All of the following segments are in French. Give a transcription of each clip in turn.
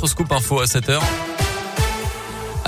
votre scoop info à 7h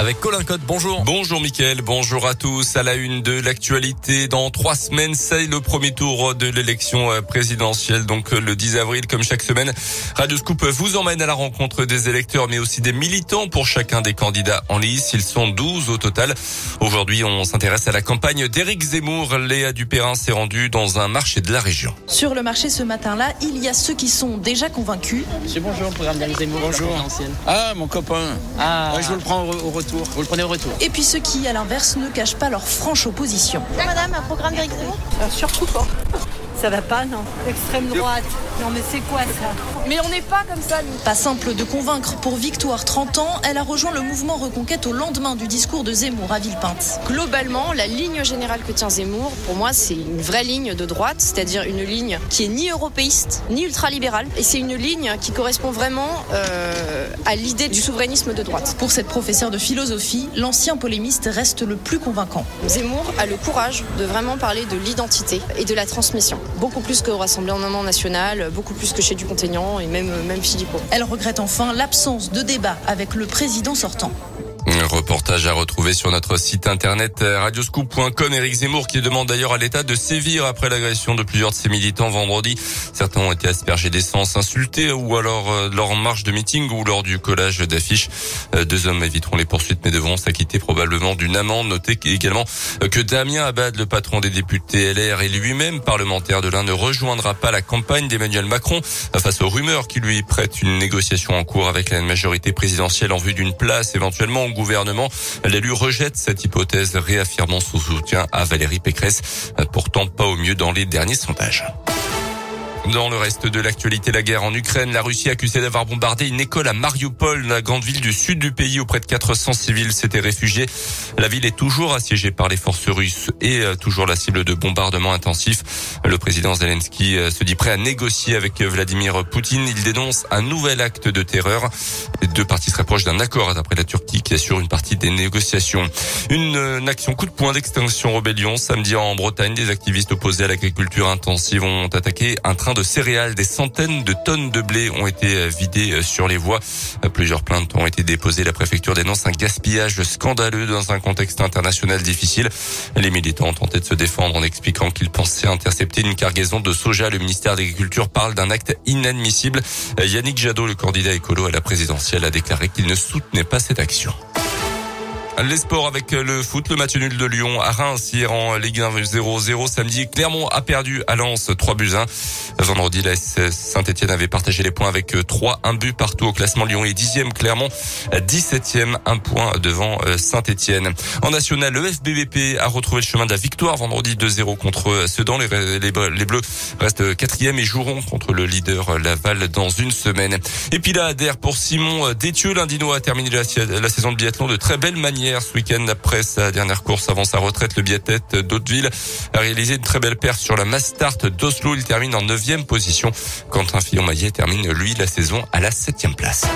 avec Colin Cotte. Bonjour. Bonjour Mickaël, bonjour à tous. À la une de l'actualité, dans trois semaines, c'est le premier tour de l'élection euh, présidentielle, donc euh, le 10 avril, comme chaque semaine. Radio Scoop vous emmène à la rencontre des électeurs, mais aussi des militants pour chacun des candidats en lice. Ils sont 12 au total. Aujourd'hui, on s'intéresse à la campagne d'Éric Zemmour. Léa Dupérin s'est rendue dans un marché de la région. Sur le marché ce matin-là, il y a ceux qui sont déjà convaincus. Monsieur, bonjour, le programme d'Éric Zemmour. Bonjour. Ah, mon copain. Ah. je vous le prends au retour. Vous le prenez au retour. Et puis ceux qui, à l'inverse, ne cachent pas leur franche opposition. Madame, un programme d'Éric Zemmour Surtout pas. Ça va pas, non Extrême droite. Non, mais c'est quoi ça Mais on n'est pas comme ça, nous. Pas simple de convaincre pour Victoire, 30 ans. Elle a rejoint le mouvement Reconquête au lendemain du discours de Zemmour à Villepinte. Globalement, la ligne générale que tient Zemmour, pour moi, c'est une vraie ligne de droite, c'est-à-dire une ligne qui est ni européiste, ni ultralibérale. Et c'est une ligne qui correspond vraiment euh, à l'idée du souverainisme de droite. Pour cette professeure de philosophie, l'ancien polémiste reste le plus convaincant. Zemmour a le courage de vraiment parler de l'identité et de la transmission beaucoup plus qu'au Rassemblement national, beaucoup plus que chez Dupont-Aignan et même, même Philippot. Elle regrette enfin l'absence de débat avec le président sortant. Un reportage à retrouver sur notre site internet radioscoop.com. Eric Zemmour qui demande d'ailleurs à l'État de sévir après l'agression de plusieurs de ses militants vendredi. Certains ont été aspergés d'essence, insultés ou alors euh, lors en marche de meeting ou lors du collage d'affiches. Euh, deux hommes éviteront les poursuites mais devront s'acquitter probablement d'une amende. Notez également euh, que Damien Abad, le patron des députés LR et lui-même parlementaire de l'un, ne rejoindra pas la campagne d'Emmanuel Macron face aux rumeurs qui lui prêtent une négociation en cours avec la majorité présidentielle en vue d'une place éventuellement gouvernement. L'élu rejette cette hypothèse, réaffirmant son soutien à Valérie Pécresse, pourtant pas au mieux dans les derniers sondages. Dans le reste de l'actualité, la guerre en Ukraine, la Russie accusée d'avoir bombardé une école à Mariupol, la grande ville du sud du pays où près de 400 civils s'étaient réfugiés. La ville est toujours assiégée par les forces russes et euh, toujours la cible de bombardements intensifs. Le président Zelensky euh, se dit prêt à négocier avec Vladimir Poutine. Il dénonce un nouvel acte de terreur. Les deux parties seraient proches d'un accord d'après la Turquie qui assure une partie des négociations. Une, une action coup de poing d'extinction rébellion samedi en Bretagne. Des activistes opposés à l'agriculture intensive ont attaqué un train de céréales. Des centaines de tonnes de blé ont été vidées sur les voies. Plusieurs plaintes ont été déposées. La préfecture dénonce un gaspillage scandaleux dans un contexte international difficile. Les militants ont tenté de se défendre en expliquant qu'ils pensaient intercepter une cargaison de soja. Le ministère de l'Agriculture parle d'un acte inadmissible. Yannick Jadot, le candidat écolo à la présidentielle, a déclaré qu'il ne soutenait pas cette action. Les sports avec le foot, le match nul de Lyon à Reims hier en Ligue 1 0-0 samedi. Clermont a perdu à Lens 3 buts 1. Vendredi, la Saint-Etienne avait partagé les points avec 3, 1 but partout au classement. Lyon est 10e, Clermont 17e, 1 point devant euh, Saint-Etienne. En national, le FBBP a retrouvé le chemin de la victoire vendredi 2-0 contre Sedan. Les, Bleus restent 4e et joueront contre le leader Laval dans une semaine. Et puis là, adhère pour Simon Détieux. L'Indino a terminé la saison de biathlon de très belle manière ce week-end après sa dernière course avant sa retraite. Le biathlète d'Hauteville a réalisé une très belle perte sur la Mastart d'Oslo. Il termine en neuvième position. Quentin Fillon-Maillet termine, lui, la saison à la septième place.